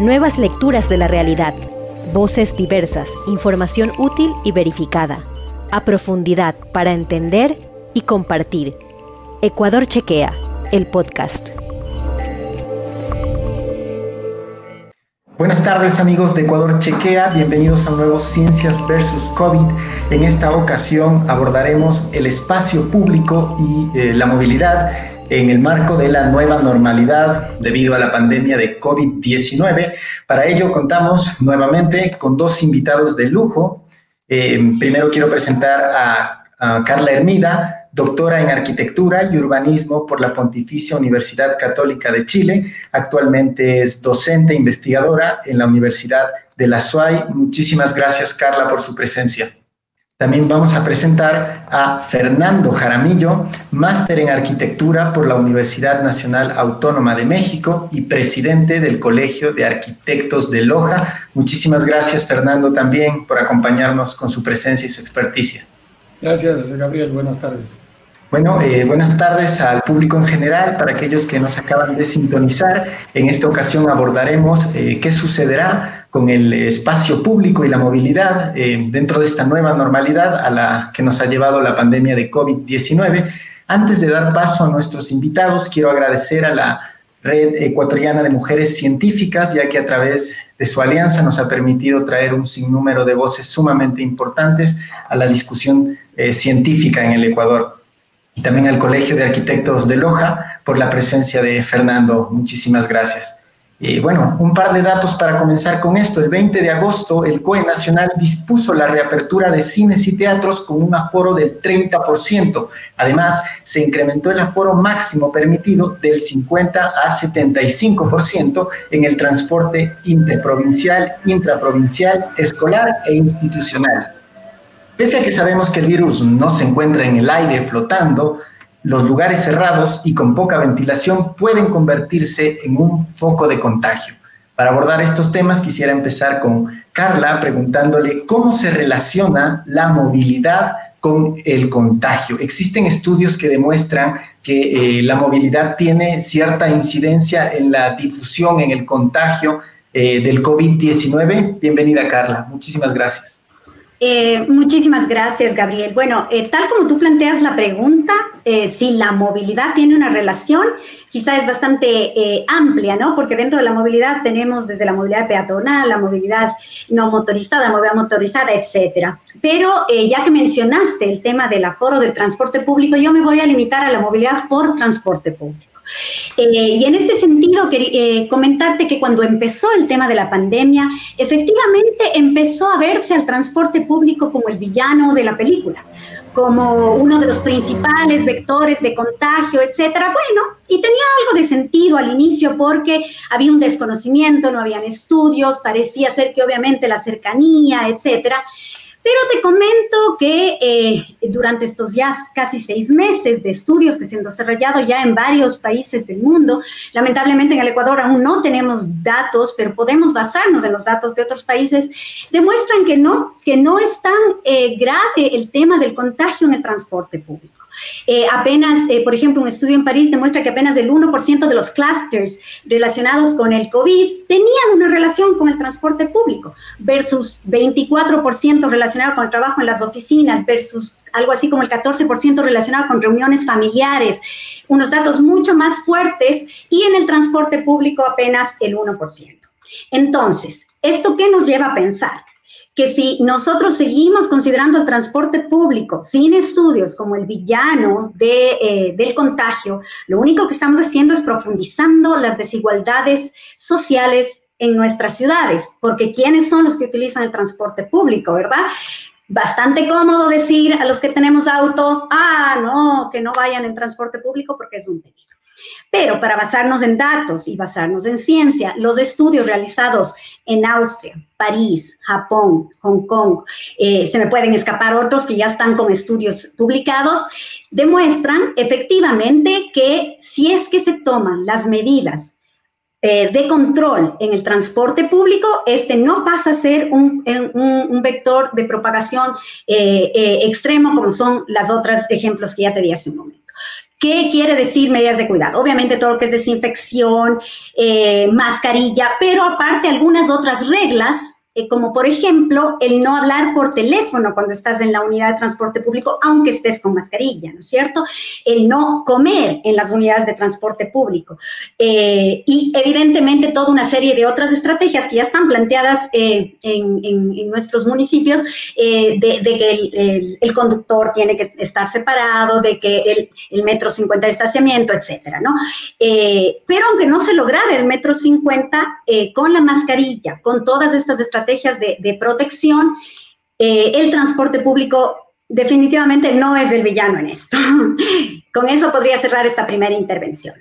Nuevas lecturas de la realidad. Voces diversas, información útil y verificada. A profundidad para entender y compartir. Ecuador Chequea, el podcast. Buenas tardes amigos de Ecuador Chequea, bienvenidos a un nuevo Ciencias versus COVID. En esta ocasión abordaremos el espacio público y eh, la movilidad en el marco de la nueva normalidad debido a la pandemia de COVID-19. Para ello contamos nuevamente con dos invitados de lujo. Eh, primero quiero presentar a, Carla Hermida, doctora en arquitectura y urbanismo por la Pontificia Universidad Católica de Chile. Actualmente es docente e investigadora en la Universidad de la SUAY. Muchísimas gracias, Carla, por su presencia. También vamos a presentar a Fernando Jaramillo, máster en arquitectura por la Universidad Nacional Autónoma de México y presidente del Colegio de Arquitectos de Loja. Muchísimas gracias, Fernando, también por acompañarnos con su presencia y su experticia. Gracias, Gabriel. Buenas tardes. Bueno, eh, buenas tardes al público en general. Para aquellos que nos acaban de sintonizar, en esta ocasión abordaremos eh, qué sucederá con el espacio público y la movilidad eh, dentro de esta nueva normalidad a la que nos ha llevado la pandemia de COVID-19. Antes de dar paso a nuestros invitados, quiero agradecer a la Red Ecuatoriana de Mujeres Científicas, ya que a través de su alianza nos ha permitido traer un sinnúmero de voces sumamente importantes a la discusión científica en el Ecuador y también al Colegio de Arquitectos de Loja por la presencia de Fernando. Muchísimas gracias. Y bueno, un par de datos para comenzar con esto. El 20 de agosto, el COE Nacional dispuso la reapertura de cines y teatros con un aforo del 30%. Además, se incrementó el aforo máximo permitido del 50 a 75% en el transporte interprovincial, intraprovincial, escolar e institucional. Pese a que sabemos que el virus no se encuentra en el aire flotando, los lugares cerrados y con poca ventilación pueden convertirse en un foco de contagio. Para abordar estos temas quisiera empezar con Carla preguntándole cómo se relaciona la movilidad con el contagio. Existen estudios que demuestran que eh, la movilidad tiene cierta incidencia en la difusión, en el contagio eh, del COVID-19. Bienvenida Carla, muchísimas gracias. Eh, muchísimas gracias, Gabriel. Bueno, tal como tú planteas la pregunta, eh, si la movilidad tiene una relación, quizá es bastante amplia, ¿no? Porque dentro de la movilidad tenemos desde la movilidad peatonal, la movilidad no motorizada, movilidad motorizada, etcétera. Pero ya que mencionaste el tema del aforo del transporte público, yo me voy a limitar a la movilidad por transporte público. Eh, y en este sentido, quería eh, comentarte que cuando empezó el tema de la pandemia, efectivamente empezó a verse al transporte público como el villano de la película, como uno de los principales vectores de contagio, etcétera. Bueno, y tenía algo de sentido al inicio porque había un desconocimiento, no habían estudios, parecía ser que obviamente la cercanía, etcétera. Pero te comento que eh, durante estos ya casi seis meses de estudios que se han desarrollado ya en varios países del mundo, lamentablemente en el Ecuador aún no tenemos datos, pero podemos basarnos en los datos de otros países, demuestran que no, que no es tan eh, grave el tema del contagio en el transporte público. Eh, apenas, eh, por ejemplo, un estudio en París demuestra que apenas el 1% de los clusters relacionados con el COVID tenían una relación con el transporte público, versus 24% relacionado con el trabajo en las oficinas, versus algo así como el 14% relacionado con reuniones familiares, unos datos mucho más fuertes y en el transporte público apenas el 1%. Entonces, ¿esto qué nos lleva a pensar? Que si nosotros seguimos considerando el transporte público sin estudios como el villano de, eh, del contagio, lo único que estamos haciendo es profundizando las desigualdades sociales en nuestras ciudades, porque ¿quiénes son los que utilizan el transporte público, verdad? Bastante cómodo decir a los que tenemos auto, ah, no, que no vayan en transporte público porque es un peligro. Pero para basarnos en datos y basarnos en ciencia, los estudios realizados en Austria, París, Japón, Hong Kong, eh, se me pueden escapar otros que ya están con estudios publicados, demuestran efectivamente que si es que se toman las medidas eh, de control en el transporte público, este no pasa a ser un, vector de propagación eh, extremo como son las otros ejemplos que ya te di hace un momento. ¿Qué quiere decir medidas de cuidado? Obviamente todo lo que es desinfección, eh, mascarilla, pero aparte algunas otras reglas eh, como por ejemplo el no hablar por teléfono cuando estás en la unidad de transporte público, aunque estés con mascarilla, ¿no es cierto? El no comer en las unidades de transporte público. Eh, y evidentemente toda una serie de otras estrategias que ya están planteadas eh, en, nuestros municipios, de, que el, conductor tiene que estar separado, de que el, el metro 50 de estacionamiento, etcétera, ¿no? pero aunque no se lograra el metro 50, con la mascarilla, con todas estas estrategias, estrategias de, protección, eh, el transporte público definitivamente no es el villano en esto. Con eso podría cerrar esta primera intervención.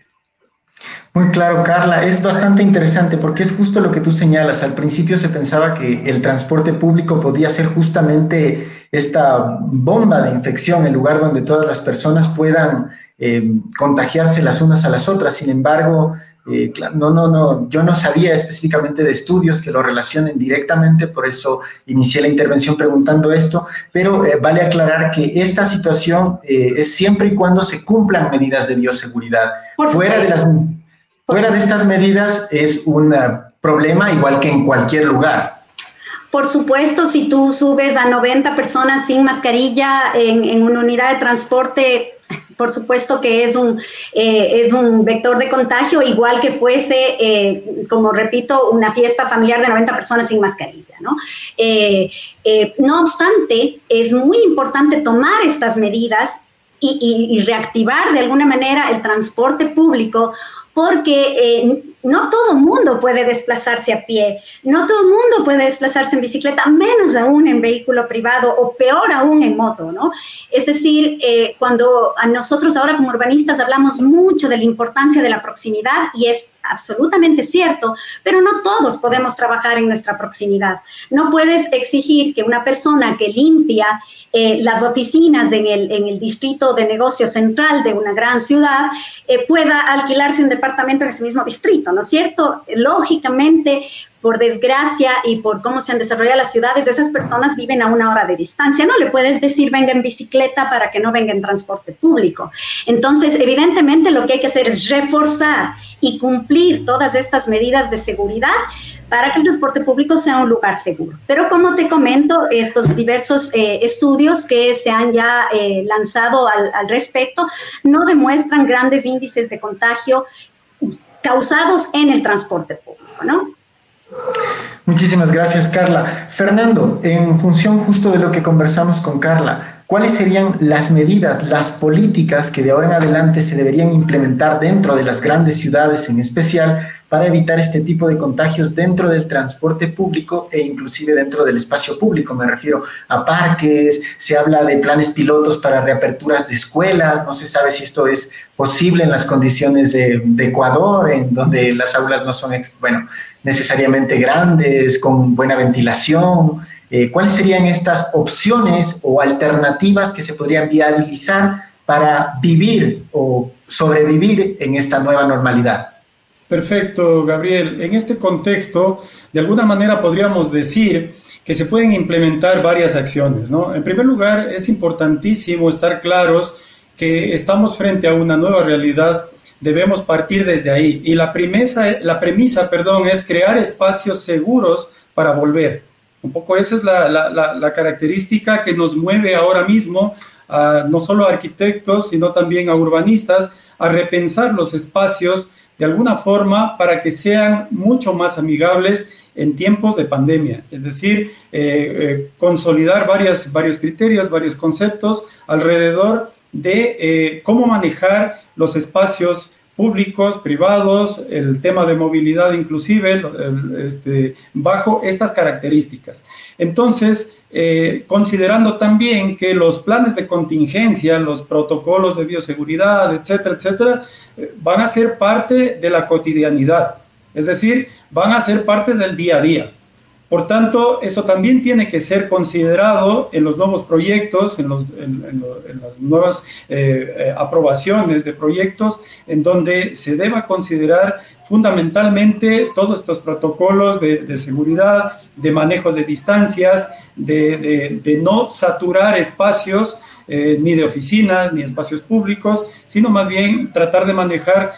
Muy claro, Carla. Es bastante interesante porque es justo lo que tú señalas. Al principio se pensaba que el transporte público podía ser justamente esta bomba de infección, el lugar donde todas las personas puedan eh, contagiarse las unas a las otras. Sin embargo, eh, no, no, no, yo no sabía específicamente de estudios que lo relacionen directamente, por eso inicié la intervención preguntando esto, pero eh, vale aclarar que esta situación eh, es siempre y cuando se cumplan medidas de bioseguridad. Fuera de, las, fuera de estas medidas es un problema igual que en cualquier lugar. Por supuesto, si tú subes a 90 personas sin mascarilla en, en una unidad de transporte por supuesto que es un, eh, es un vector de contagio, igual que fuese, eh, como repito, una fiesta familiar de 90 personas sin mascarilla. ¿no? Eh, no obstante, es muy importante tomar estas medidas y, reactivar de alguna manera el transporte público porque no todo mundo puede desplazarse a pie, no todo mundo puede desplazarse en bicicleta, menos aún en vehículo privado o peor aún en moto, ¿no? Es decir, eh, cuando a nosotros ahora como urbanistas hablamos mucho de la importancia de la proximidad y es absolutamente cierto, pero no todos podemos trabajar en nuestra proximidad. No puedes exigir que una persona que limpia eh, las oficinas en el, en el, distrito de negocio central de una gran ciudad eh, pueda alquilarse un departamento en ese mismo distrito, ¿no es cierto? Lógicamente, por desgracia y por cómo se han desarrollado las ciudades, esas personas viven a una hora de distancia. No le puedes decir venga en bicicleta para que no venga en transporte público. Entonces, evidentemente lo que hay que hacer es reforzar y cumplir todas estas medidas de seguridad para que el transporte público sea un lugar seguro. Pero como te comento, estos diversos eh, estudios que se han ya eh, lanzado al, al respecto no demuestran grandes índices de contagio causados en el transporte público, ¿no? Muchísimas gracias, Carla. Fernando, en función justo de lo que conversamos con Carla, ¿cuáles serían las medidas, las políticas que de ahora en adelante se deberían implementar dentro de las grandes ciudades en especial para evitar este tipo de contagios dentro del transporte público e inclusive dentro del espacio público. Me refiero a parques, se habla de planes pilotos para reaperturas de escuelas, no se sabe si esto es posible en las condiciones de, Ecuador, en donde las aulas no son, bueno, necesariamente grandes, con buena ventilación. Eh, ¿Cuáles serían estas opciones o alternativas que se podrían viabilizar para vivir o sobrevivir en esta nueva normalidad? Perfecto, Gabriel. En este contexto, de alguna manera podríamos decir que se pueden implementar varias acciones, ¿no? En primer lugar, es importantísimo estar claros que estamos frente a una nueva realidad, debemos partir desde ahí. Y la premisa, la premisa perdón, es crear espacios seguros para volver. Un poco esa es la, característica que nos mueve ahora mismo, a, no solo a arquitectos, sino también a urbanistas, a repensar los espacios de alguna forma para que sean mucho más amigables en tiempos de pandemia, es decir, eh, eh, consolidar varios criterios, varios conceptos alrededor de eh, cómo manejar los espacios públicos, privados, el tema de movilidad inclusive, este, bajo estas características. Entonces, considerando también que los planes de contingencia, los protocolos de bioseguridad, etcétera, etcétera, van a ser parte de la cotidianidad, es decir, van a ser parte del día a día. Por tanto, eso también tiene que ser considerado en los nuevos proyectos, en, las nuevas eh, eh, aprobaciones de proyectos, en donde se deba considerar fundamentalmente todos estos protocolos de, seguridad, de manejo de distancias, de, no saturar espacios eh, ni de oficinas, ni espacios públicos, sino más bien tratar de manejar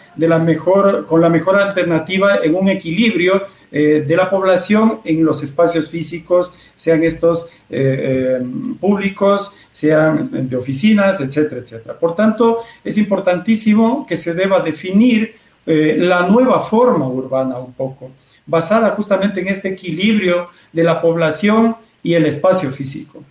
con la mejor alternativa en un equilibrio eh, de la población en los espacios físicos, sean estos eh, públicos, sean de oficinas, etcétera, etcétera. Por tanto, es importantísimo que se deba definir la nueva forma urbana un poco, basada justamente en este equilibrio de la población y el espacio físico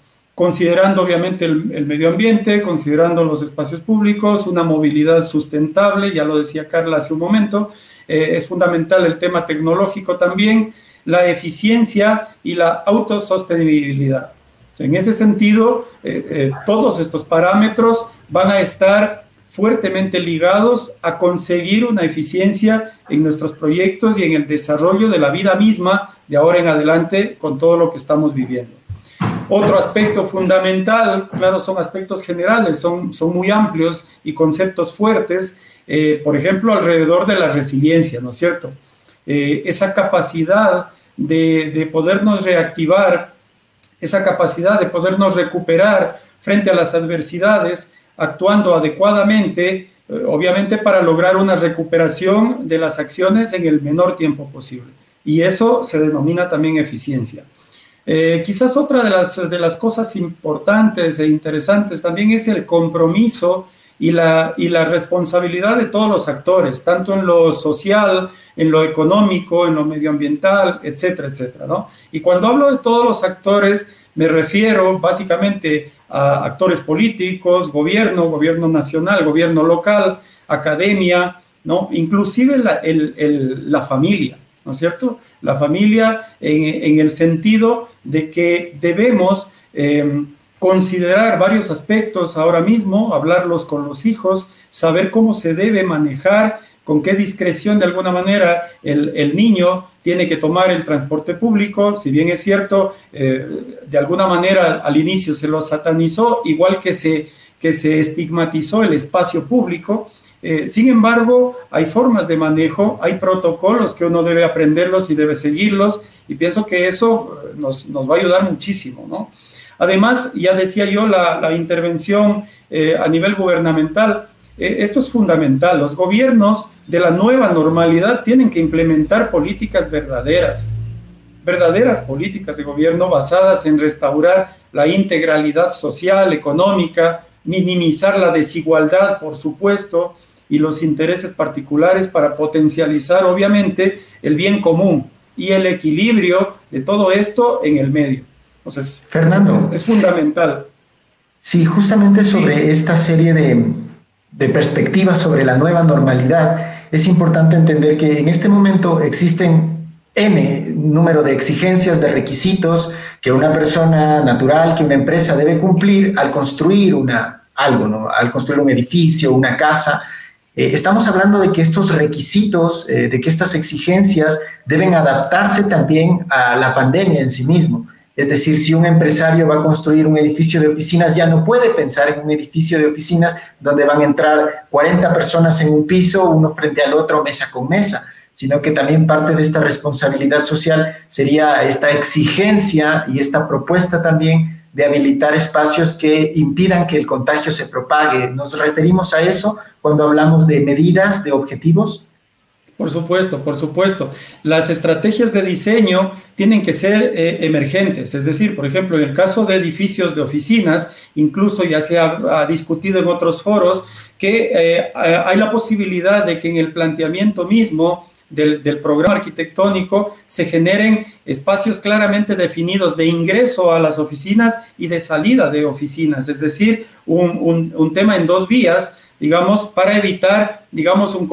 considerando obviamente el, medio ambiente, considerando los espacios públicos, una movilidad sustentable, ya lo decía Carla hace un momento, eh, es fundamental el tema tecnológico también, la eficiencia y la autosostenibilidad. En ese sentido, eh, eh, todos estos parámetros van a estar fuertemente ligados a conseguir una eficiencia en nuestros proyectos y en el desarrollo de la vida misma de ahora en adelante con todo lo que estamos viviendo. Otro aspecto fundamental, claro, son aspectos generales, son, son muy amplios y conceptos fuertes, eh, por ejemplo, alrededor de la resiliencia, ¿no es cierto? Eh, esa capacidad de, de podernos reactivar, esa capacidad de podernos recuperar frente a las adversidades, actuando adecuadamente, eh, obviamente para lograr una recuperación de las acciones en el menor tiempo posible. Y eso se denomina también eficiencia. Eh, quizás otra de las, de las cosas importantes e interesantes también es el compromiso y la, y la responsabilidad de todos los actores, tanto en lo social, en lo económico, en lo medioambiental, etcétera, etcétera. ¿no? Y cuando hablo de todos los actores, me refiero básicamente a actores políticos, gobierno, gobierno nacional, gobierno local, academia, ¿no? inclusive la, la familia, ¿no es cierto? La familia en, en el sentido de que debemos em, considerar varios aspectos ahora mismo, hablarlos con los hijos, saber cómo se debe manejar, con qué discreción de alguna manera el, niño tiene que tomar el transporte público, si bien es cierto, eh, de alguna manera al inicio se lo satanizó, igual que se, que se estigmatizó el espacio público, eh, sin embargo, hay formas de manejo, hay protocolos que uno debe aprenderlos y debe seguirlos, y pienso que eso eh, nos, va a ayudar muchísimo, ¿no? Además, ya decía yo, la, intervención eh, a nivel gubernamental, esto es fundamental. Los gobiernos de la nueva normalidad tienen que implementar políticas verdaderas, verdaderas políticas de gobierno basadas en restaurar la integralidad social, económica, minimizar la desigualdad, por supuesto, y los intereses particulares para potencializar, obviamente, el bien común y el equilibrio de todo esto en el medio. Entonces, Fernando, es, fundamental. Sí, justamente sobre esta serie de, de perspectivas sobre la nueva normalidad, es importante entender que en este momento existen N número de exigencias, de requisitos que una persona natural, que una empresa debe cumplir al construir una, algo, ¿no? al construir un edificio, una casa, eh, estamos hablando de que estos requisitos, eh, de que estas exigencias deben adaptarse también a la pandemia en sí mismo. Es decir, si un empresario va a construir un edificio de oficinas, ya no puede pensar en un edificio de oficinas donde van a entrar 40 personas en un piso, uno frente al otro, mesa con mesa, sino que también parte de esta responsabilidad social sería esta exigencia y esta propuesta también de habilitar espacios que impidan que el contagio se propague. ¿Nos referimos a eso cuando hablamos de medidas, de objetivos? Por supuesto, por supuesto. Las estrategias de diseño tienen que ser eh, emergentes, es decir, por ejemplo, en el caso de edificios de oficinas, incluso ya se ha, discutido en otros foros, que eh, hay la posibilidad de que en el planteamiento mismo del, programa arquitectónico se generen espacios claramente definidos de ingreso a las oficinas y de salida de oficinas, es decir, un, tema en dos vías, digamos, para evitar, digamos, un,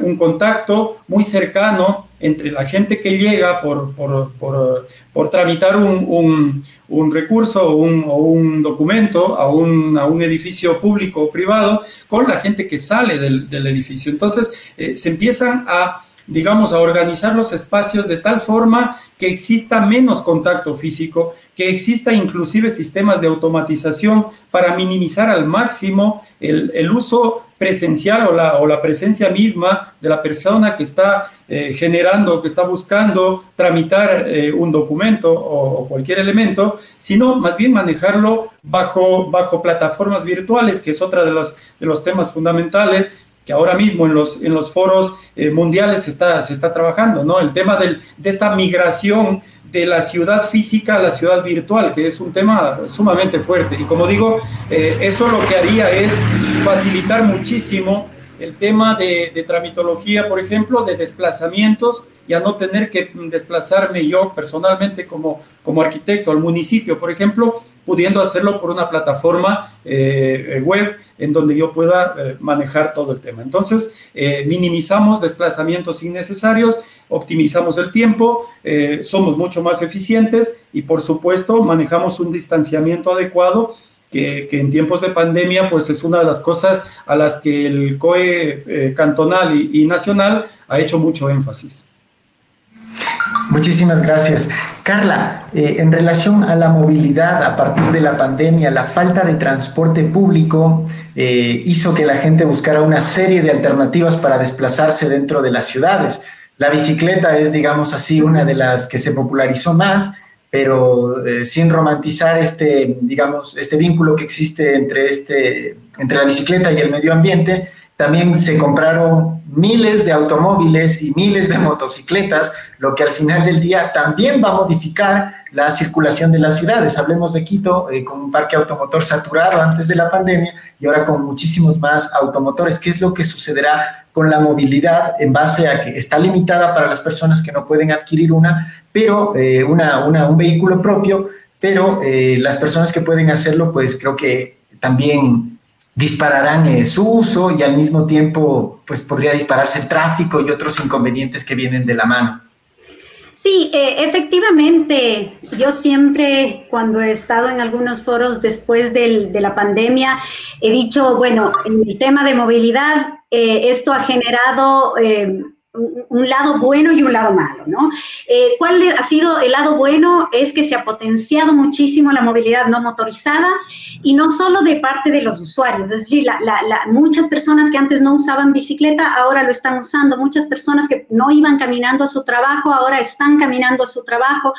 un contacto muy cercano entre la gente que llega por, por, tramitar un, recurso o un, documento a un, a un, edificio público o privado con la gente que sale del, edificio. Entonces, eh, se empiezan a digamos, a organizar los espacios de tal forma que exista menos contacto físico, que exista inclusive sistemas de automatización para minimizar al máximo el, uso presencial o la, o la presencia misma de la persona que está eh, generando, que está buscando tramitar eh, un documento o, cualquier elemento, sino más bien manejarlo bajo, bajo plataformas virtuales, que es otra de los, de los temas fundamentales que ahora mismo en los, en los foros eh, mundiales se está, se está trabajando, ¿no? El tema del, de esta migración de la ciudad física a la ciudad virtual, que es un tema sumamente fuerte. Y como digo, eh, eso lo que haría es facilitar muchísimo el tema de, tramitología, por ejemplo, de desplazamientos, y a no tener que desplazarme yo personalmente como, como arquitecto al municipio, por ejemplo, pudiendo hacerlo por una plataforma eh, web en donde yo pueda eh, manejar todo el tema. Entonces, minimizamos desplazamientos innecesarios, optimizamos el tiempo, somos mucho más eficientes y, por supuesto, manejamos un distanciamiento adecuado que, en tiempos de pandemia, pues es una de las cosas a las que el COE cantonal y, nacional ha hecho mucho énfasis. Muchísimas gracias. Carla, eh, en relación a la movilidad a partir de la pandemia, la falta de transporte público eh, hizo que la gente buscara una serie de alternativas para desplazarse dentro de las ciudades. La bicicleta es, digamos así, una de las que se popularizó más, pero eh, sin romantizar este, digamos, este vínculo que existe entre, este, entre la bicicleta y el medio ambiente. También se compraron miles de automóviles y miles de motocicletas, lo que al final del día también va a modificar la circulación de las ciudades. Hablemos de Quito eh, con un parque automotor saturado antes de la pandemia y ahora con muchísimos más automotores. ¿Qué es lo que sucederá con la movilidad en base a que está limitada para las personas que no pueden adquirir una, pero eh, una, un vehículo propio, pero eh, las personas que pueden hacerlo, pues creo que también dispararán eh, su uso y al mismo tiempo pues podría dispararse el tráfico y otros inconvenientes que vienen de la mano. Sí, eh, efectivamente, yo siempre cuando he estado en algunos foros después de la pandemia he dicho, bueno, en el tema de movilidad, eh, esto ha generado un lado bueno y un lado malo, ¿no? Eh, ¿Cuál ha sido el lado bueno? Es que se ha potenciado muchísimo la movilidad no motorizada y no solo de parte de los usuarios, es decir, muchas personas que antes no usaban bicicleta ahora lo están usando, muchas personas que no iban caminando a su trabajo ahora están caminando a su trabajo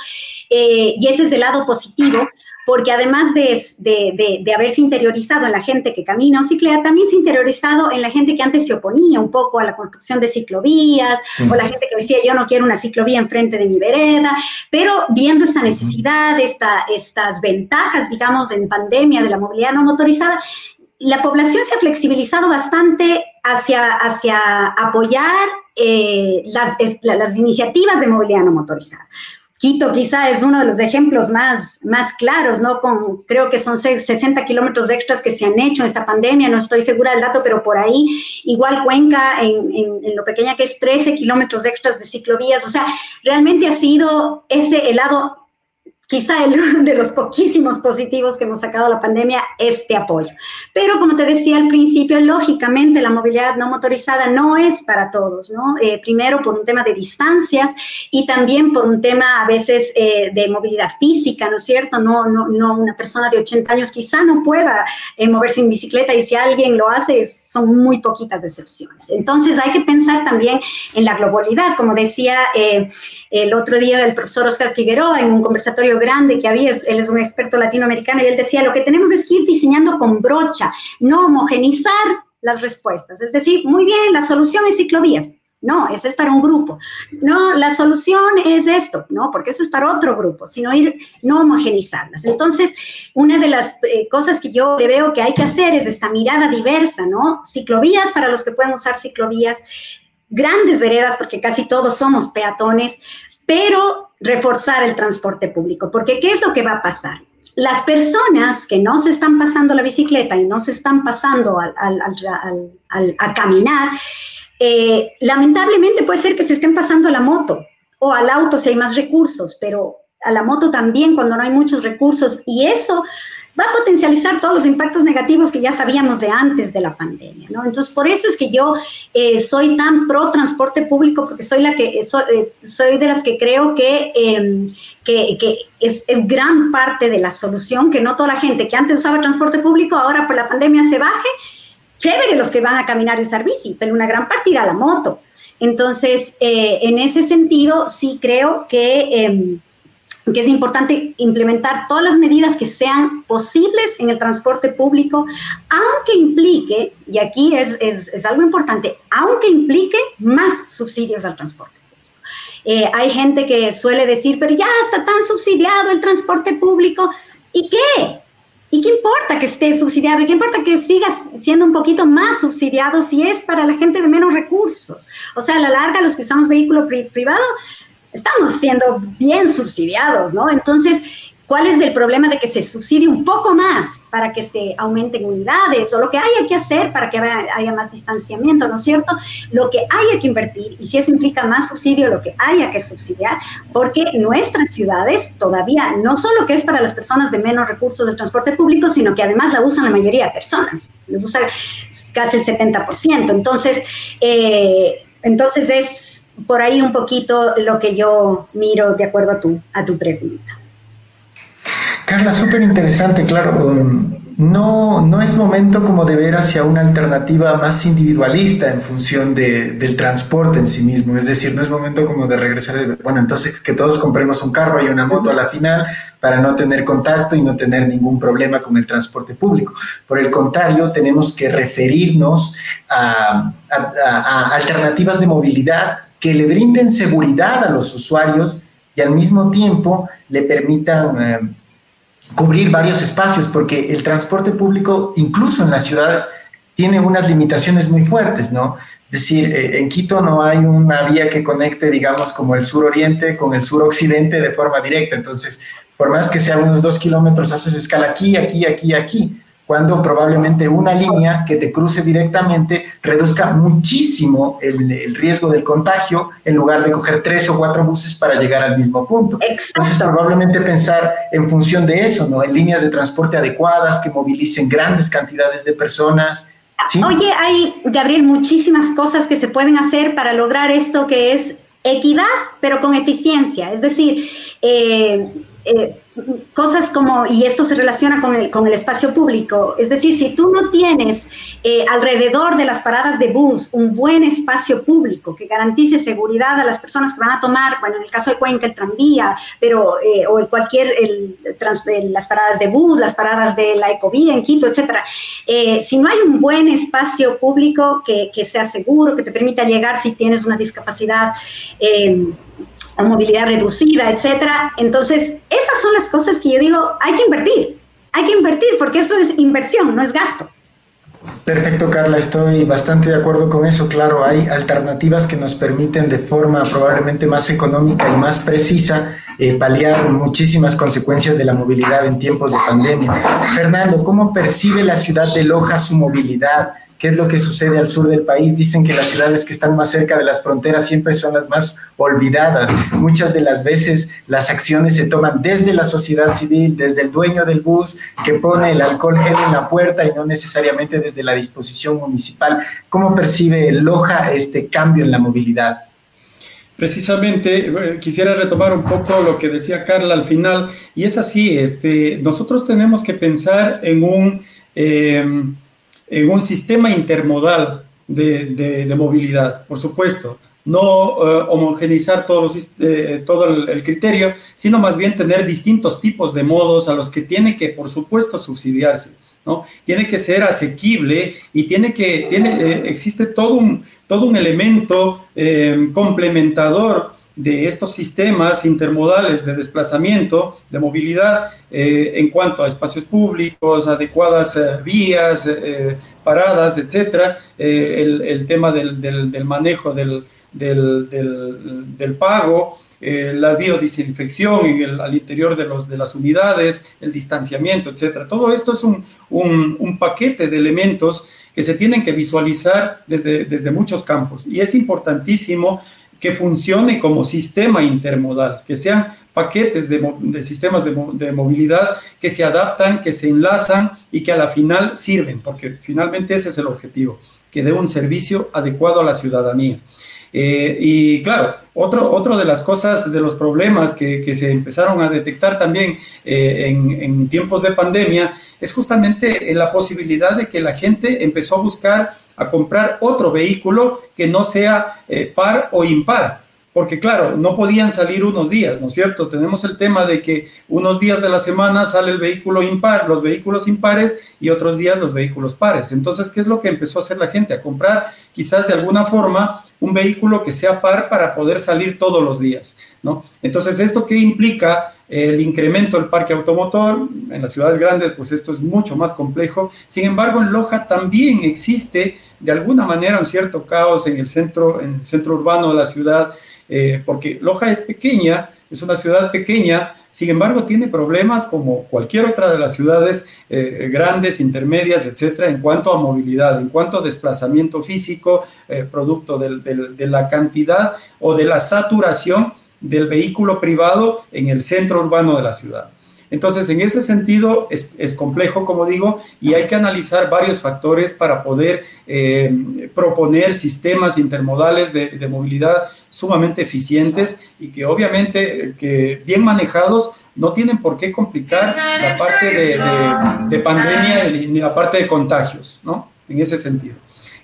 eh, y ese es el lado positivo porque además de, de, de, haberse interiorizado en la gente que camina o ciclea, también se ha interiorizado en la gente que antes se oponía un poco a la construcción de ciclovías, o la gente que decía yo no quiero una ciclovía enfrente de mi vereda, pero viendo esta necesidad, esta, estas ventajas, digamos, en pandemia de la movilidad no motorizada, la población se ha flexibilizado bastante hacia, hacia apoyar eh, las, las iniciativas de movilidad no motorizada. Quito quizá es uno de los ejemplos más, más claros, ¿no? Con, creo que son 60 kilómetros extras que se han hecho en esta pandemia, no estoy segura del dato, pero por ahí, igual Cuenca, en, en, lo pequeña que es 13 kilómetros extras de ciclovías, o sea, realmente ha sido ese helado quizá el de los poquísimos positivos que hemos sacado la pandemia, este apoyo. Pero como te decía al principio, lógicamente la movilidad no motorizada no es para todos, ¿no? Eh, primero por un tema de distancias y también por un tema a veces eh, de movilidad física, ¿no es cierto? No, no, no una persona de 80 años quizá no pueda eh, moverse en bicicleta y si alguien lo hace son muy poquitas excepciones. Entonces hay que pensar también en la globalidad, como decía el otro día el profesor Oscar Figueroa en un conversatorio grande que había, él es un experto latinoamericano, y él decía, lo que tenemos es que ir diseñando con brocha, no homogenizar las respuestas. Es decir, muy bien, la solución es ciclovías. No, ese es para un grupo. No, la solución es esto, no, porque eso es para otro grupo, sino ir, no homogenizarlas. Entonces, una de las eh, cosas que yo le veo que hay que hacer es esta mirada diversa, ¿no? Ciclovías para los que pueden usar ciclovías, grandes veredas, porque casi todos somos peatones, pero reforzar el transporte público, porque ¿qué es lo que va a pasar? Las personas que no se están pasando la bicicleta y no se están pasando a caminar, eh, lamentablemente puede ser que se estén pasando a la moto o al auto si hay más recursos, pero a la moto también cuando no hay muchos recursos y eso va a potencializar todos los impactos negativos que ya sabíamos de antes de la pandemia, ¿no? Entonces, por eso es que yo eh, soy tan pro transporte público, porque soy la que, soy, eh, soy de las que creo que, em, que, que es, es, gran parte de la solución, que no toda la gente que antes usaba transporte público, ahora por la pandemia se baje chévere los que van a caminar y usar bici, pero una gran parte irá a la moto. Entonces, eh, en ese sentido, sí creo que, em, que es importante implementar todas las medidas que sean posibles en el transporte público, aunque implique, y aquí es, es, es algo importante, aunque implique más subsidios al transporte. Eh, hay gente que suele decir, pero ya está tan subsidiado el transporte público. ¿Y qué? ¿Y qué importa que esté subsidiado? ¿Y qué importa que siga siendo un poquito más subsidiado si es para la gente de menos recursos? O sea, a la larga, los que usamos vehículo privado, estamos siendo bien subsidiados, ¿no? Entonces, ¿Cuál es el problema de que se subsidie un poco más para que se aumenten unidades o lo que haya que hacer para que haya más distanciamiento, ¿no es cierto? Lo que haya que invertir y si eso implica más subsidio, lo que haya que subsidiar, porque nuestras ciudades todavía no solo que es para las personas de menos recursos del transporte público, sino que además la usan la mayoría de personas, la usa casi el 70%. Entonces, eh, entonces es por ahí un poquito lo que yo miro de acuerdo a tu, a tu pregunta. Carla, súper interesante, claro. No, no es momento como de ver hacia una alternativa más individualista en función de, del transporte en sí mismo. Es decir, no es momento como de regresar, de, bueno, entonces que todos compremos un carro y una moto a la final para no tener contacto y no tener ningún problema con el transporte público. Por el contrario, tenemos que referirnos a, a alternativas de movilidad que le brinden seguridad a los usuarios y al mismo tiempo le permitan eh, cubrir varios espacios, porque el transporte público, incluso en las ciudades, tiene unas limitaciones muy fuertes, ¿no? Es decir, eh, en Quito no hay una vía que conecte, digamos, como el sur-oriente con el sur-occidente de forma directa. Entonces, por más que sea unos dos kilómetros, haces escala aquí, aquí, aquí, aquí cuando probablemente una línea que te cruce directamente reduzca muchísimo el, riesgo del contagio en lugar de coger tres o cuatro buses para llegar al mismo punto. Entonces, probablemente pensar en función de eso, ¿no? En líneas de transporte adecuadas que movilicen grandes cantidades de personas. Oye, hay, Gabriel, muchísimas cosas que se pueden hacer para lograr esto que es equidad, pero con eficiencia. Es decir, eh, eh, cosas como, y esto se relaciona con el, con el espacio público, es decir, si tú no tienes eh, alrededor de las paradas de bus un buen espacio público que garantice seguridad a las personas que van a tomar, bueno, en el caso de Cuenca el tranvía, pero, eh, o el cualquier, el, las paradas de bus, las paradas de la ecovía en Quito, etcétera, si no hay un buen espacio público que, que, sea seguro, que te permita llegar si tienes una discapacidad, o movilidad reducida, etcétera. Entonces, esas son las cosas que yo digo, hay que invertir, hay que invertir, porque eso es inversión, no es gasto. Perfecto, Carla, estoy bastante de acuerdo con eso. Claro, hay alternativas que nos permiten de forma probablemente más económica y más precisa eh, paliar muchísimas consecuencias de la movilidad en tiempos de pandemia. Fernando, ¿cómo percibe la ciudad de Loja su movilidad? Qué es lo que sucede al sur del país. Dicen que las ciudades que están más cerca de las fronteras siempre son las más olvidadas. Muchas de las veces las acciones se toman desde la sociedad civil, desde el dueño del bus que pone el alcohol en la puerta y no necesariamente desde la disposición municipal. ¿Cómo percibe Loja este cambio en la movilidad? Precisamente, eh, quisiera retomar un poco lo que decía Carla al final, y es así, este, nosotros tenemos que pensar en un... Eh, en un sistema intermodal de, movilidad, por supuesto. No eh, homogenizar todos eh, todo el, criterio, sino más bien tener distintos tipos de modos a los que tiene que, por supuesto, subsidiarse. ¿no? Tiene que ser asequible y tiene que, tiene, eh, existe todo un, todo un elemento complementador de estos sistemas intermodales de desplazamiento, de movilidad, eh, en cuanto a espacios públicos, adecuadas eh, vías, eh, paradas, etcétera, el, tema del, manejo del, pago, la biodisinfección en al interior de, los, de las unidades, el distanciamiento, etcétera. Todo esto es un, un, paquete de elementos que se tienen que visualizar desde, desde muchos campos. Y es importantísimo que funcione como sistema intermodal, que sean paquetes de, sistemas de, movilidad que se adaptan, que se enlazan y que a la final sirven, porque finalmente ese es el objetivo, que dé un servicio adecuado a la ciudadanía. Eh, y claro, otro, otro de las cosas, de los problemas que, que se empezaron a detectar también eh, en, en, tiempos de pandemia es justamente la posibilidad de que la gente empezó a buscar a comprar otro vehículo que no sea eh, par o impar porque claro, no podían salir unos días, ¿no es cierto? Tenemos el tema de que unos días de la semana sale el vehículo impar, los vehículos impares y otros días los vehículos pares. Entonces, ¿qué es lo que empezó a hacer la gente? A comprar quizás de alguna forma un vehículo que sea par para poder salir todos los días, ¿no? Entonces, ¿esto qué implica? El incremento del parque automotor, en las ciudades grandes, pues esto es mucho más complejo. Sin embargo, en Loja también existe de alguna manera un cierto caos en el centro, en el centro urbano de la ciudad, eh, porque Loja es pequeña, es una ciudad pequeña, sin embargo tiene problemas como cualquier otra de las ciudades eh, grandes, intermedias, etcétera, en cuanto a movilidad, en cuanto a desplazamiento físico, eh, producto de la cantidad o de la saturación del vehículo privado en el centro urbano de la ciudad. Entonces, en ese sentido, es, complejo, como digo, y hay que analizar varios factores para poder proponer sistemas intermodales de, movilidad sumamente eficientes y que obviamente que bien manejados no tienen por qué complicar la parte de, pandemia ni la parte de contagios, ¿no? En ese sentido.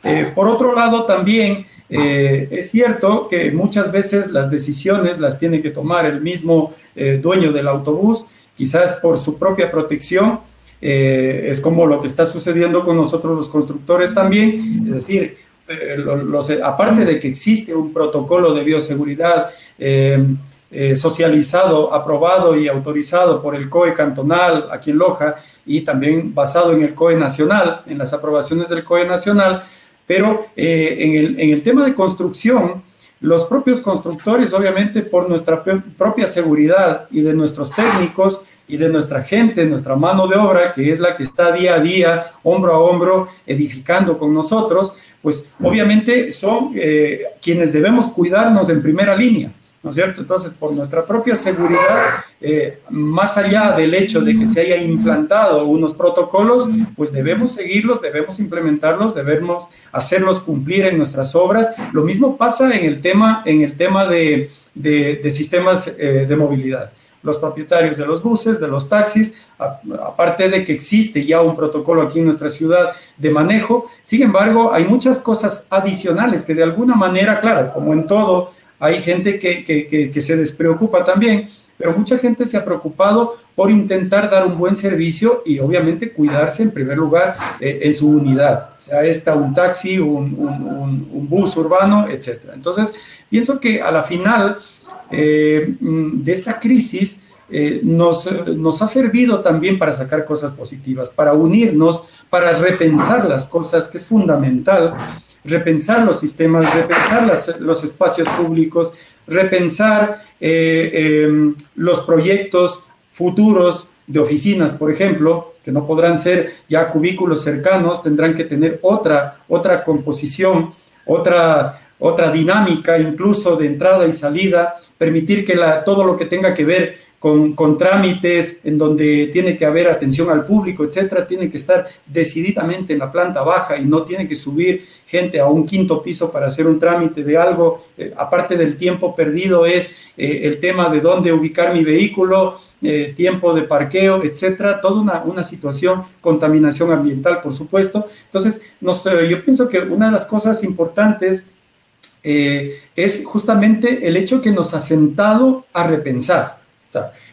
Eh, por otro lado, también eh, es cierto que muchas veces las decisiones las tiene que tomar el mismo eh, dueño del autobús, quizás por su propia protección, es como lo que está sucediendo con nosotros los constructores también, es decir, eh, los, aparte de que existe un protocolo de bioseguridad eh, eh, socializado, aprobado y autorizado por el COE cantonal aquí en Loja y también basado en el COE nacional, en las aprobaciones del COE nacional, pero en el, en, el, tema de construcción, los propios constructores, obviamente por nuestra propia seguridad y de nuestros técnicos, y de nuestra gente, nuestra mano de obra, que es la que está día a día, hombro a hombro, edificando con nosotros, pues obviamente son eh, quienes debemos cuidarnos en primera línea, ¿no es cierto? Entonces, por nuestra propia seguridad, eh, más allá del hecho de que se haya implantado unos protocolos, pues debemos seguirlos, debemos implementarlos, debemos hacerlos cumplir en nuestras obras. Lo mismo pasa en el tema, en el tema de, de, sistemas eh, de movilidad los propietarios de los buses, de los taxis, aparte de que existe ya un protocolo aquí en nuestra ciudad de manejo, sin embargo, hay muchas cosas adicionales que de alguna manera, claro, como en todo, hay gente que, se despreocupa también, pero mucha gente se ha preocupado por intentar dar un buen servicio y obviamente cuidarse en primer lugar eh, en su unidad, sea esta un taxi, un, un bus urbano, etc. Entonces, pienso que a la final eh, de esta crisis eh, nos, nos ha servido también para sacar cosas positivas, para unirnos, para repensar las cosas, que es fundamental, repensar los sistemas, repensar los espacios públicos, repensar eh, em, los proyectos futuros de oficinas, por ejemplo, que no podrán ser ya cubículos cercanos, tendrán que tener otra, otra composición, otra, otra dinámica incluso de entrada y salida, permitir que todo lo que tenga que ver con, trámites en donde tiene que haber atención al público, etcétera, tiene que estar decididamente en la planta baja y no tiene que subir gente a un quinto piso para hacer un trámite de algo. Eh, aparte del tiempo perdido es eh, el tema de dónde ubicar mi vehículo, eh, tiempo de parqueo, etcétera, toda una, una, situación, contaminación ambiental, por supuesto. Entonces, no sé, yo pienso que una de las cosas importantes es justamente el hecho que nos ha sentado a repensar.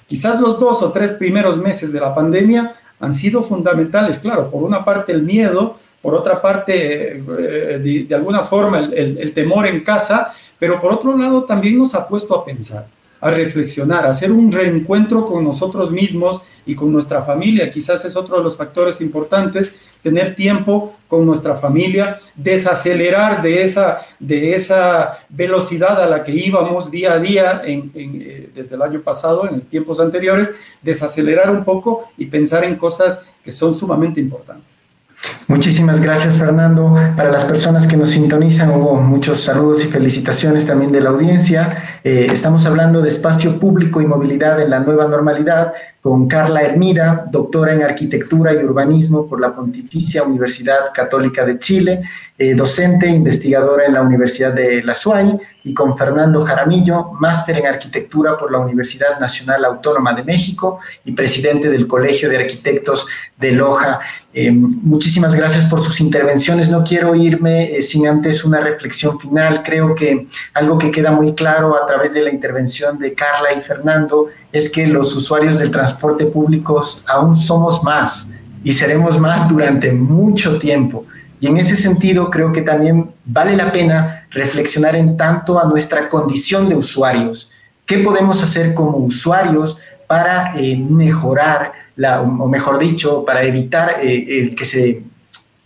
Quizás los dos o tres primeros meses de la pandemia han sido fundamentales, claro, por una parte el miedo, por otra parte, eh, de, alguna forma, el temor en casa, pero por otro lado también nos ha puesto a pensar a reflexionar, a hacer un reencuentro con nosotros mismos y con nuestra familia. Quizás es otro de los factores importantes, tener tiempo con nuestra familia, desacelerar de esa, de esa velocidad a la que íbamos día a día eh, desde el año pasado, en tiempos anteriores, desacelerar un poco y pensar en cosas que son sumamente importantes. Muchísimas gracias, Fernando. Para las personas que nos sintonizan, hubo muchos saludos y felicitaciones también de la audiencia. Eh, estamos hablando de espacio público y movilidad en la nueva normalidad con Carla Hermida, doctora en arquitectura y urbanismo por la Pontificia Universidad Católica de Chile, eh, docente e investigadora en la Universidad de La SUAY, y con Fernando Jaramillo, máster en arquitectura por la Universidad Nacional Autónoma de México y presidente del Colegio de Arquitectos de Loja. Eh, muchísimas gracias por sus intervenciones. No quiero irme eh, sin antes una reflexión final. Creo que algo que queda muy claro a través de la intervención de Carla y Fernando es que los usuarios del transporte público aún somos más y seremos más durante mucho tiempo. Y en ese sentido creo que también vale la pena reflexionar en tanto a nuestra condición de usuarios. ¿Qué podemos hacer como usuarios para eh, mejorar, o mejor dicho, para evitar eh, que, se,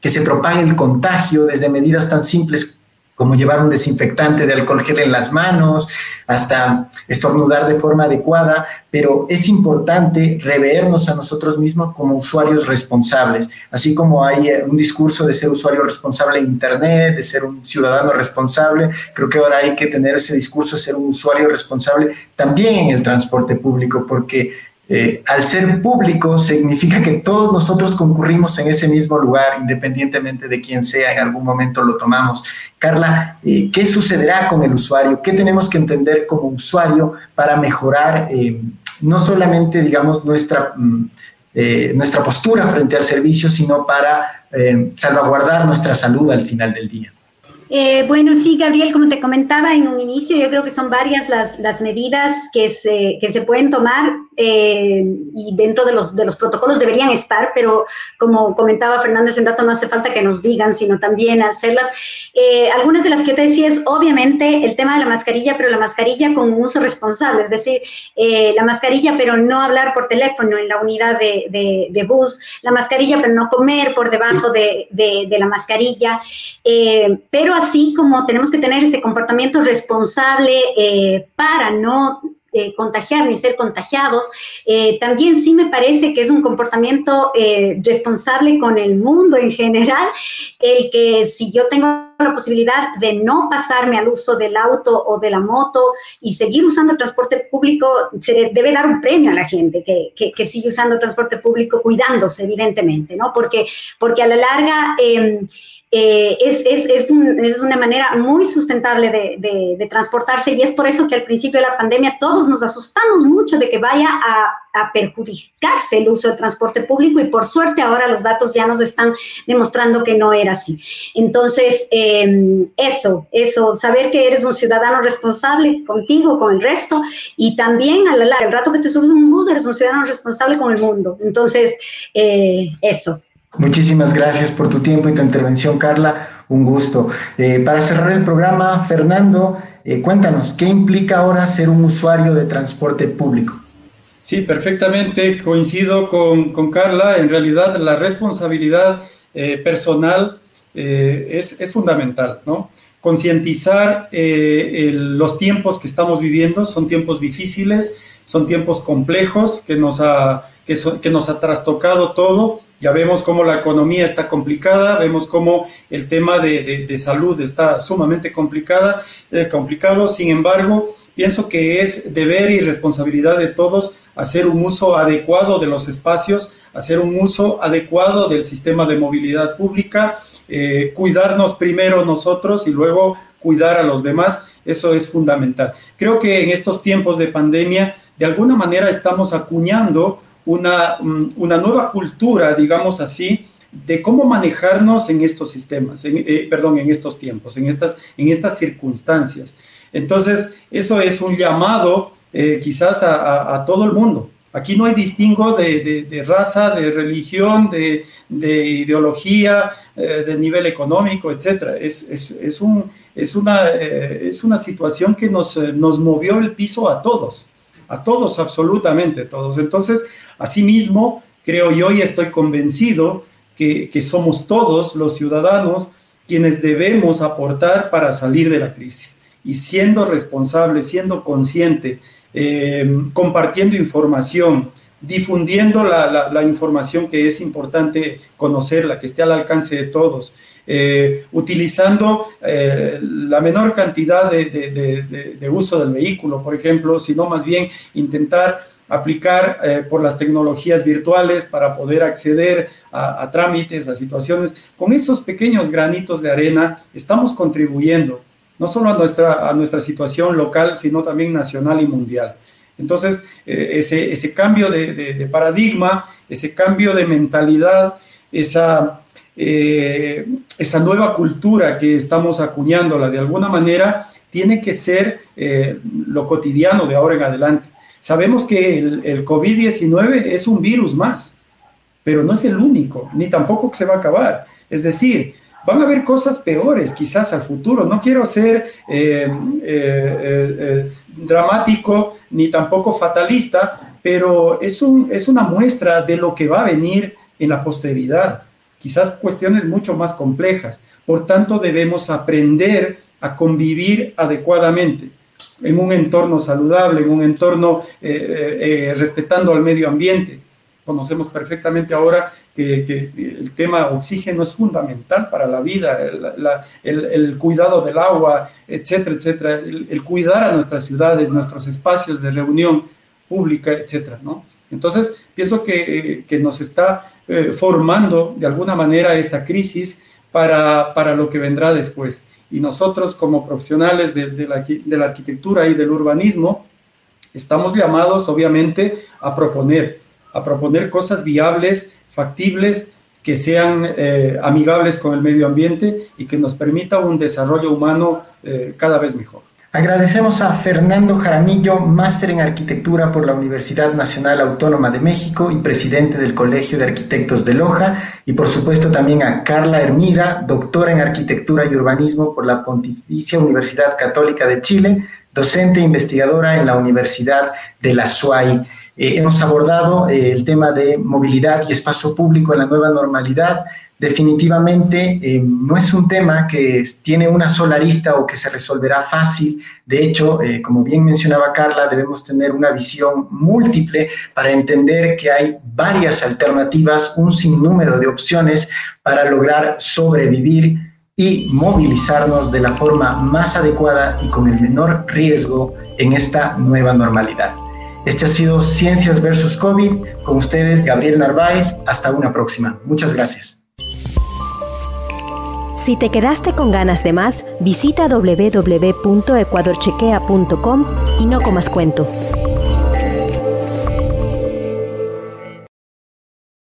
que se propague el contagio desde medidas tan simples como llevar un desinfectante de alcohol gel en las manos, hasta estornudar de forma adecuada, pero es importante revernos a nosotros mismos como usuarios responsables, así como hay eh, un discurso de ser usuario responsable en Internet, de ser un ciudadano responsable, creo que ahora hay que tener ese discurso de ser un usuario responsable también en el transporte público, porque eh, al ser público significa que todos nosotros concurrimos en ese mismo lugar, independientemente de quién sea, en algún momento lo tomamos. Carla, eh, ¿qué sucederá con el usuario? ¿Qué tenemos que entender como usuario para mejorar eh, no solamente, digamos, nuestra, mm, nuestra postura frente al servicio, sino para salvaguardar nuestra salud al final del día? Bueno, sí, Gabriel, como te comentaba en un inicio, yo creo que son varias las, las medidas que se, que se pueden tomar eh, y dentro de los, de los protocolos deberían estar, pero como comentaba Fernando hace un rato, no hace falta que nos digan, sino también hacerlas. Eh, algunas de las que yo te decía es obviamente el tema de la mascarilla, pero la mascarilla con un uso responsable, es decir, la mascarilla, pero no hablar por teléfono en la unidad de, de, de bus, la mascarilla, pero no comer por debajo de, de la mascarilla, pero así como tenemos que tener este comportamiento responsable eh, para no eh, contagiar ni ser contagiados, eh, también sí me parece que es un comportamiento responsable con el mundo en general, el que si yo tengo la posibilidad de no pasarme al uso del auto o de la moto y seguir usando el transporte público, se debe dar un premio a la gente que, que, sigue usando transporte público cuidándose, evidentemente, ¿no? Porque, porque a la larga... Em, eh, es, es, es, es, una manera muy sustentable de, de, transportarse y es por eso que al principio de la pandemia todos nos asustamos mucho de que vaya a, a, perjudicarse el uso del transporte público y por suerte ahora los datos ya nos están demostrando que no era así. Entonces, em, eso, eso, saber que eres un ciudadano responsable contigo, con el resto y también a la larga, el rato que te subes en un bus eres un ciudadano responsable con el mundo. Entonces, eh, eso. Muchísimas gracias por tu tiempo y tu intervención, Carla. Un gusto. Eh, para cerrar el programa, Fernando, eh, cuéntanos, ¿qué implica ahora ser un usuario de transporte público? Sí, perfectamente. Coincido con, Carla. En realidad, la responsabilidad eh, personal es, es, fundamental, ¿no? Concientizar los tiempos que estamos viviendo, son tiempos difíciles, son tiempos complejos que nos ha, que nos ha trastocado todo ya vemos cómo la economía está complicada, vemos cómo el tema de, salud está sumamente complicada, eh, complicado. Sin embargo, pienso que es deber y responsabilidad de todos hacer un uso adecuado de los espacios, hacer un uso adecuado del sistema de movilidad pública, eh, cuidarnos primero nosotros y luego cuidar a los demás. Eso es fundamental. Creo que en estos tiempos de pandemia, de alguna manera estamos acuñando una, mm, una nueva cultura, digamos así, de cómo manejarnos en estos sistemas, eh, perdón, en estos tiempos, en estas, en estas circunstancias. Entonces, eso es un llamado eh, quizás a, todo el mundo. Aquí no hay distingo de, raza, de religión, de, ideología, eh, de nivel económico, etc. Es, es, es, un, es, una, es una situación que nos, nos movió el piso a todos, a todos, absolutamente todos. Entonces, Asimismo, creo yo y estoy convencido que, somos todos los ciudadanos quienes debemos aportar para salir de la crisis. Y siendo responsable, siendo consciente, eh, compartiendo información, difundiendo la, información que es importante conocerla, que esté al alcance de todos, eh, utilizando eh, la menor cantidad de, de, uso del vehículo, por ejemplo, sino más bien intentar aplicar eh, por las tecnologías virtuales para poder acceder a, trámites, a situaciones. Con esos pequeños granitos de arena estamos contribuyendo no solo a nuestra, a nuestra situación local, sino también nacional y mundial. Entonces, eh, ese, ese, cambio de, paradigma, ese cambio de mentalidad, eh, esa nueva cultura que estamos acuñándola de alguna manera, tiene que ser lo cotidiano de ahora en adelante. Sabemos que el, COVID-19 es un virus más, pero no es el único, ni tampoco se va a acabar. Es decir, van a haber cosas peores quizás al futuro. No quiero ser eh, eh, eh, dramático ni tampoco fatalista, pero es, un, es una muestra de lo que va a venir en la posteridad. Quizás cuestiones mucho más complejas. Por tanto, debemos aprender a convivir adecuadamente en un entorno saludable, en un entorno eh, eh, eh, respetando al medio ambiente. Conocemos perfectamente ahora que, el tema oxígeno es fundamental para la vida, el, cuidado del agua, etcétera, etcétera, el, cuidar a nuestras ciudades, nuestros espacios de reunión pública, etcétera, ¿no? Entonces, pienso que, nos está formando de alguna manera esta crisis para, para lo que vendrá después y nosotros como profesionales de, la, arquitectura y del urbanismo estamos llamados obviamente a proponer, a proponer cosas viables, factibles, que sean eh, amigables con el medio ambiente y que nos permita un desarrollo humano eh, cada vez mejor. Agradecemos a Fernando Jaramillo, máster en arquitectura por la Universidad Nacional Autónoma de México y presidente del Colegio de Arquitectos de Loja, y por supuesto también a Carla Hermida, doctora en arquitectura y urbanismo por la Pontificia Universidad Católica de Chile, docente e investigadora en la Universidad de la SUAY. Eh, hemos abordado eh, el tema de movilidad y espacio público en la nueva normalidad, definitivamente eh, no es un tema que tiene una sola arista o que se resolverá fácil. De hecho, eh, como bien mencionaba Carla, debemos tener una visión múltiple para entender que hay varias alternativas, un sinnúmero de opciones para lograr sobrevivir y movilizarnos de la forma más adecuada y con el menor riesgo en esta nueva normalidad. Este ha sido Ciencias versus COVID. Con ustedes, Gabriel Narváez. Hasta una próxima. Muchas gracias. Si te quedaste con ganas de más, visita www.ecuadorchequea.com y no comas cuento.